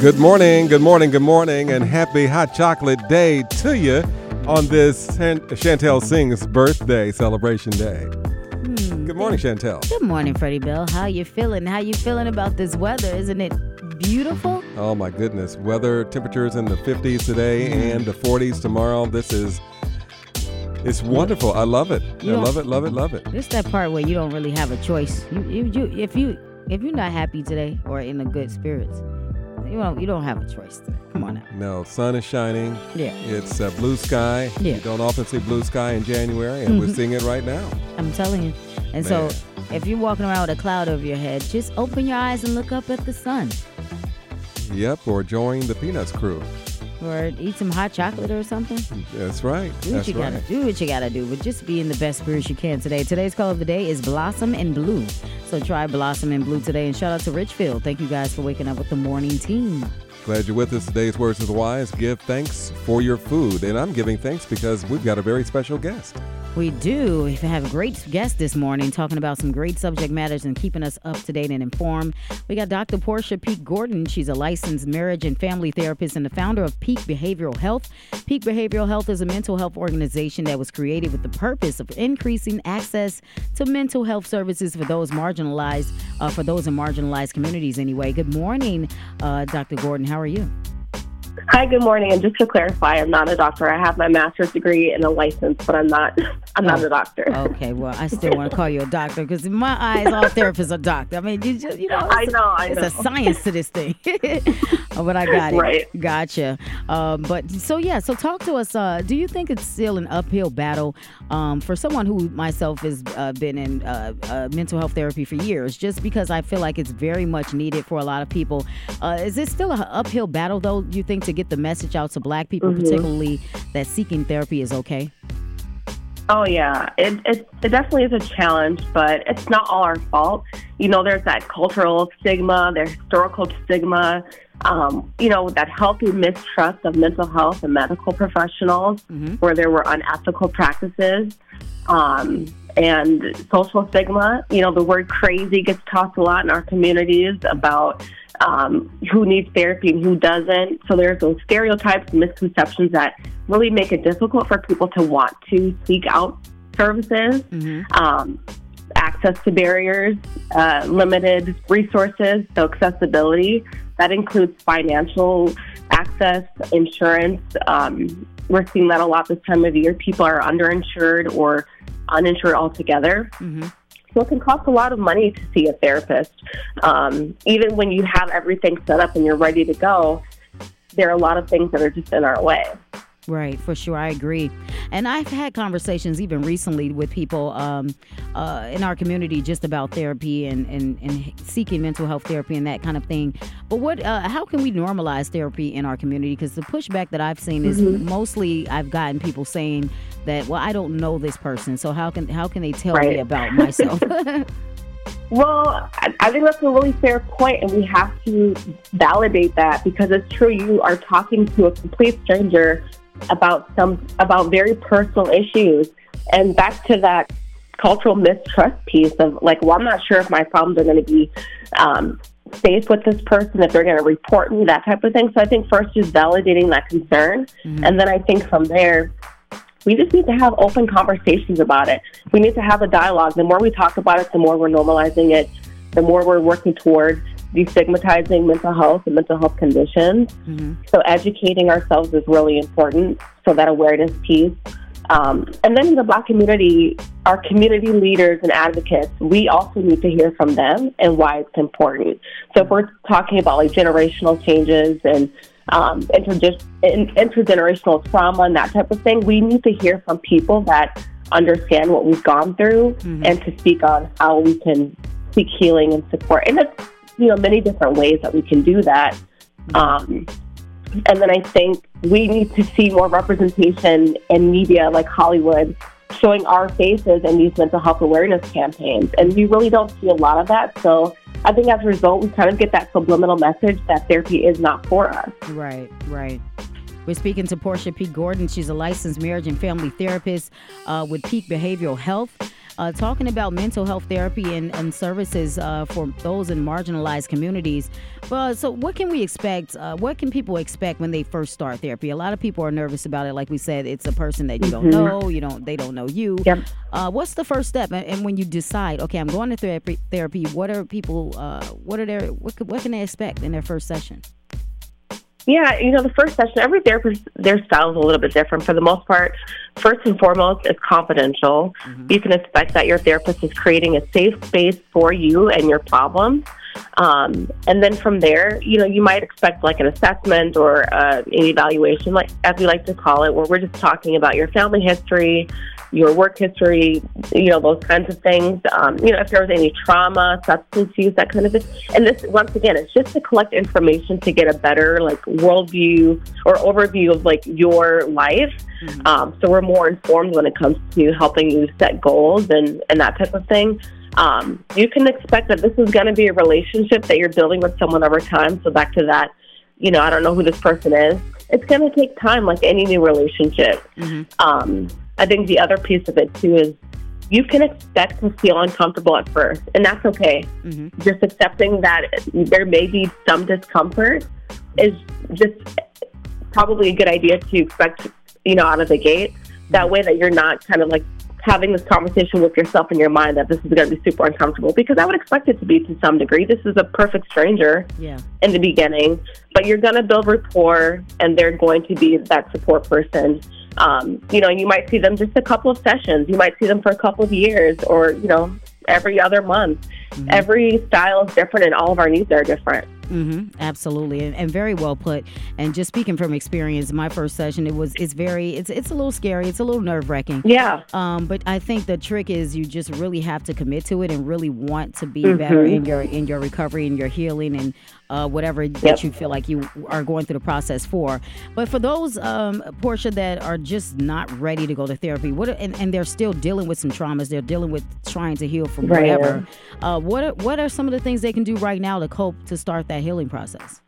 Good morning, good morning, good morning, and happy hot chocolate day to you on this Chantel Sings birthday celebration day. Hmm. Good morning, Chantel. Good morning, Freddie Bell. How you feeling? How you feeling about this weather? Isn't it beautiful? Oh my goodness. Weather temperatures in the 50s today mm. and the 40s tomorrow. This is it's wonderful. I love it. You I love it, love it, love it. It's that part where you don't really have a choice. You, you, you if you if you're not happy today or in a good spirits, you don't you don't have a choice. Today. Come on now. No, sun is shining. Yeah. It's uh, blue sky. Yeah. You don't often see blue sky in January, and we're mm-hmm. seeing it right now. I'm telling you. And Man. so, if you're walking around with a cloud over your head, just open your eyes and look up at the sun. Yep, or join the Peanuts crew or eat some hot chocolate or something. That's right. Do what That's you right. gotta do what you gotta do, but just be in the best spirits you can today. Today's call of the day is Blossom and Blue. So try Blossom and Blue today and shout out to Richfield. Thank you guys for waking up with the morning team. Glad you're with us. Today's words of the wise give thanks for your food. And I'm giving thanks because we've got a very special guest. We do. We have a great guest this morning talking about some great subject matters and keeping us up to date and informed. We got Dr. Porsche Peak Gordin. She's a licensed marriage and family therapist and the founder of Peak Behavioral Health. Peak Behavioral Health is a mental health organization that was created with the purpose of increasing access to mental health services for those marginalized, uh, for those in marginalized communities anyway. Good morning, uh, Dr. Gordin. How are you? Hi, good morning. And just to clarify, I'm not a doctor. I have my master's degree and a license, but I'm not. I'm not a doctor. Okay, well, I still want to call you a doctor because in my eyes, all therapists are doctors. I mean, you just, you know, I know, I it's know. a science to this thing. but I got it. Right. Gotcha. Um, but so yeah, so talk to us. Uh, do you think it's still an uphill battle um, for someone who myself has uh, been in uh, uh mental health therapy for years? Just because I feel like it's very much needed for a lot of people. Uh, is it still an uphill battle though? You think to get the message out to Black people, mm-hmm. particularly that seeking therapy is okay? Oh yeah, it, it it definitely is a challenge, but it's not all our fault. You know, there's that cultural stigma, there's historical stigma, um, you know, that healthy mistrust of mental health and medical professionals, mm-hmm. where there were unethical practices, um, and social stigma. You know, the word crazy gets tossed a lot in our communities about um, who needs therapy and who doesn't. So there's those stereotypes and misconceptions that really make it difficult for people to want to seek out services. Mm-hmm. Um, access to barriers, uh, limited resources, so accessibility. That includes financial access, insurance. Um, we're seeing that a lot this time of year. People are underinsured or uninsured altogether. Mm-hmm. So it can cost a lot of money to see a therapist. Um, even when you have everything set up and you're ready to go, there are a lot of things that are just in our way. Right, for sure. I agree. And I've had conversations even recently with people um, uh, in our community just about therapy and, and, and seeking mental health therapy and that kind of thing. But what, uh, how can we normalize therapy in our community? Because the pushback that I've seen is mm-hmm. mostly I've gotten people saying that, well, I don't know this person, so how can how can they tell right. me about myself? Well, I think that's a really fair point, and we have to validate that because it's true. You are talking to a complete stranger about some about very personal issues. And back to that cultural mistrust piece of like, well, I'm not sure if my problems are going to be um, safe with this person, if they're going to report me, that type of thing. So I think first is validating that concern, mm-hmm. and then I think from there. We just need to have open conversations about it. We need to have a dialogue. The more we talk about it, the more we're normalizing it, the more we're working toward destigmatizing mental health and mental health conditions. Mm-hmm. So educating ourselves is really important. So that awareness piece. Um, and then in the Black community, our community leaders and advocates, we also need to hear from them and why it's important. So if we're talking about like generational changes and um, intergenerational trauma and that type of thing, we need to hear from people that understand what we've gone through mm-hmm. and to speak on how we can seek healing and support. And it's you know many different ways that we can do that. Um, and then I think we need to see more representation in media like Hollywood showing our faces in these mental health awareness campaigns. And we really don't see a lot of that. So I think as a result, we kind of get that subliminal message that therapy is not for us. Right, right. We're speaking to Porsche P. Gordin. She's a licensed marriage and family therapist uh, with Peak Behavioral Health. Uh, talking about mental health therapy and, and services uh, for those in marginalized communities. But so, what can we expect? Uh, what can people expect when they first start therapy? A lot of people are nervous about it. Like we said, it's a person that you Mm-hmm. don't know. You don't. They don't know you. Yep. Uh, what's the first step? And, and when you decide, okay, I'm going to therapy. Therapy. What are people? Uh, what are their? What, what can they expect in their first session? Yeah, you know, the first session, every therapist, their style is a little bit different. For the most part, first and foremost, it's confidential. Mm-hmm. You can expect that your therapist is creating a safe space for you and your problems. Um, and then from there, you know, you might expect like an assessment or uh, an evaluation, like as we like to call it, where we're just talking about your family history, your work history, you know, those kinds of things. Um, you know, if there was any trauma, substance use, that kind of thing. And this, once again, it's just to collect information to get a better like worldview or overview of like your life. Um, so we're more informed when it comes to helping you set goals and, and that type of thing. Um, you can expect that this is going to be a relationship that you're building with someone over time. So back to that, you know, I don't know who this person is. It's going to take time, like any new relationship. Um, I think the other piece of it too is you can expect to feel uncomfortable at first, and that's okay. mhm Just accepting that there may be some discomfort is just probably a good idea to expect, you know, out of the gate. That way that you're not kind of like having this conversation with yourself in your mind that this is going to be super uncomfortable because I would expect it to be to some degree. This is a perfect stranger Yeah. in the beginning, but you're going to build rapport and they're going to be that support person. Um, you know, you might see them just a couple of sessions. You might see them for a couple of years or, you know, every other month. Every style is different and all of our needs are different. Hmm absolutely, and, and very well put. And just speaking from experience, my first session, it was it's very it's it's a little scary, it's a little nerve wracking. Yeah. Um, but I think the trick is you just really have to commit to it and really want to be better in your in your recovery and your healing and uh, whatever that Yep. you feel like you are going through the process for. But for those um, Porsche that are just not ready to go to therapy, what and, and they're still dealing with some traumas, they're dealing with trying to heal from Right. whatever. Uh, what are, what are some of the things they can do right now to cope to start that healing process?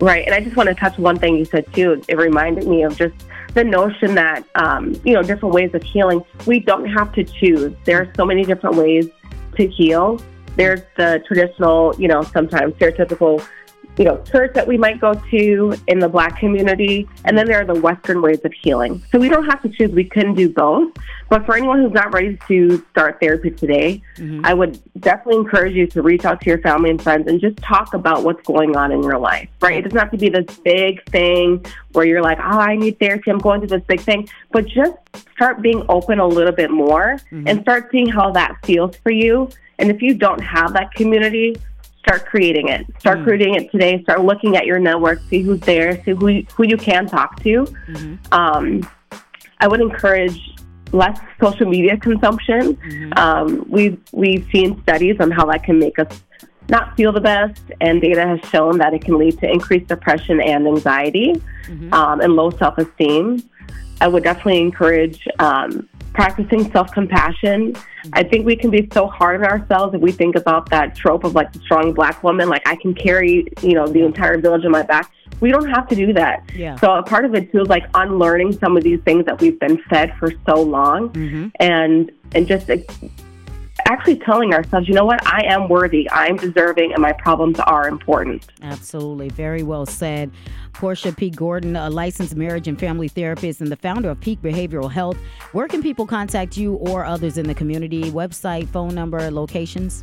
Right. And I just want to touch one thing you said too. It reminded me of just the notion that, um, you know, different ways of healing. We don't have to choose. There are so many different ways to heal. There's the traditional, you know, sometimes stereotypical, you know, church that we might go to in the black community. And then there are the Western ways of healing. So we don't have to choose. We can do both. But for anyone who's not ready to start therapy today, mm-hmm. I would definitely encourage you to reach out to your family and friends and just talk about what's going on in your life, right? It doesn't have to be this big thing where you're like, oh, I need therapy, I'm going through this big thing. But just start being open a little bit more mm-hmm. and start seeing how that feels for you. And if you don't have that community, start creating it. Start creating it today. Start looking at your network, see who's there, see who you, who you can talk to. Um, I would encourage less social media consumption. Um, we've we've seen studies on how that can make us not feel the best, and data has shown that it can lead to increased depression and anxiety um, and low self esteem. I would definitely encourage um, practicing self compassion. I think we can be so hard on ourselves if we think about that trope of like the strong black woman, like I can carry, you know, the entire village on my back. We don't have to do that. Yeah. So a part of it too is like unlearning some of these things that we've been fed for so long, Mm-hmm. and and just like, actually telling ourselves, you know what, I am worthy, I'm deserving, and my problems are important. Absolutely. Very well said. Porsche P. Gordin, a licensed marriage and family therapist and the founder of Peak Behavioral Health. Where can people contact you or others in the community? Website, phone number, locations?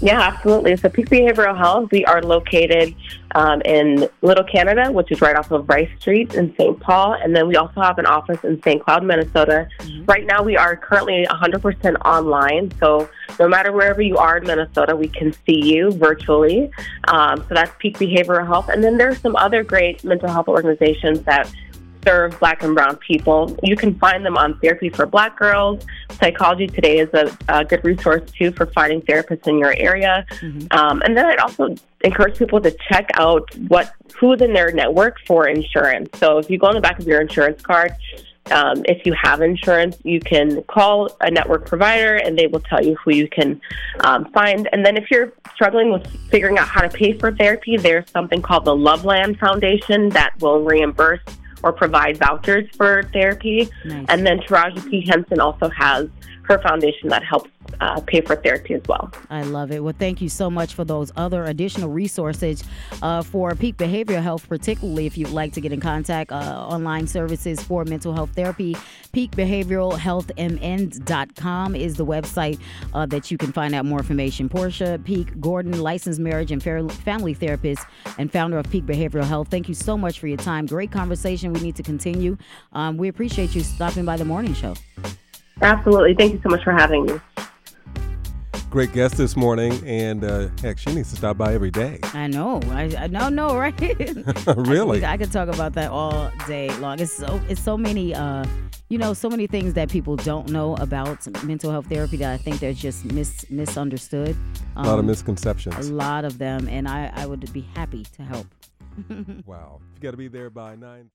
Yeah, absolutely. So Peak Behavioral Health, we are located um, in Little Canada, which is right off of Rice Street in St. Paul. And then we also have an office in St. Cloud, Minnesota. Right now, we are currently 100% online. So no matter wherever you are in Minnesota, we can see you virtually. Um, so that's Peak Behavioral Health. And then there's some other great mental health organizations that serve black and brown people. You can find them on Therapy for Black Girls. Psychology Today is a, a good resource too for finding therapists in your area. Um, and then I'd also encourage people to check out what who's in their network for insurance. So if you go on the back of your insurance card, um, if you have insurance, you can call a network provider and they will tell you who you can um, find. And then if you're struggling with figuring out how to pay for therapy, there's something called the Loveland Foundation that will reimburse or provide vouchers for therapy. Nice. And then Taraji P. Henson also has her foundation that helps uh, pay for therapy as well. I love it. Well, thank you so much for those other additional resources uh, for peak behavioral health, particularly if you'd like to get in contact. Uh, online services for mental health therapy. Peak Behavioral Health MN.com is the website uh, that you can find out more information. Porsche Peak Gordin, licensed marriage and family therapist and founder of Peak Behavioral Health. Thank you so much for your time. Great conversation. We need to continue. Um, we appreciate you stopping by the morning show. Absolutely. Thank you so much for having me. Great guest this morning, and uh, heck, she needs to stop by every day. I know. I, I know, no, right? really? I, I, could talk about that all day long. It's so it's so many, uh, you know, so many things that people don't know about mental health therapy that I think they're just mis- misunderstood. Um, a lot of um, misconceptions. A lot of them, and I, I would be happy to help. wow. You got to be there by nine thirty.